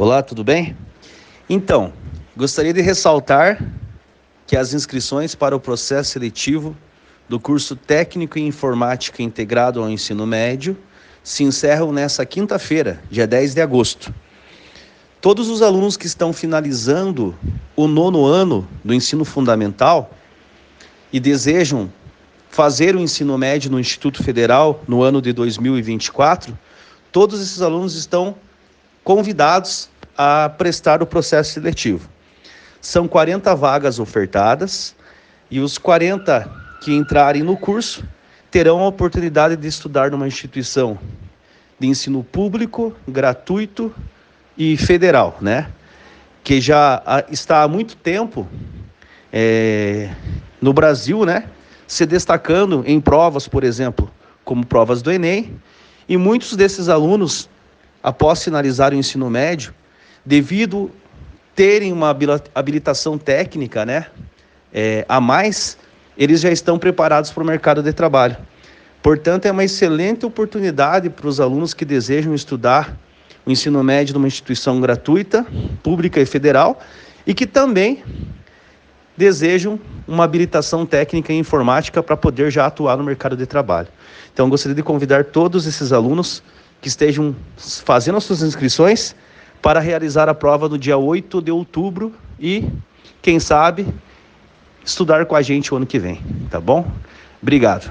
Olá, tudo bem? Então, gostaria de ressaltar que as inscrições para o processo seletivo do curso Técnico em Informática Integrado ao Ensino Médio se encerram nesta quinta-feira, dia 10 de agosto. Todos os alunos que estão finalizando o nono ano do ensino fundamental e desejam fazer o ensino médio no Instituto Federal no ano de 2024, todos esses alunos estão convidados a prestar o processo seletivo. São 40 vagas ofertadas e os 40 que entrarem no curso terão a oportunidade de estudar numa instituição de ensino público, gratuito e federal, né? Que já está há muito tempo é, no Brasil, né? Se destacando em provas, por exemplo, como provas do Enem, e muitos desses alunos, após finalizar o ensino médio, devido terem uma habilitação técnica, né, é, a mais, eles já estão preparados para o mercado de trabalho. Portanto, é uma excelente oportunidade para os alunos que desejam estudar o ensino médio numa instituição gratuita, pública e federal, e que também desejam uma habilitação técnica em informática para poder já atuar no mercado de trabalho. Então, gostaria de convidar todos esses alunos que estejam fazendo as suas inscrições para realizar a prova no dia 8 de outubro e, quem sabe, estudar com a gente o ano que vem, tá bom? Obrigado.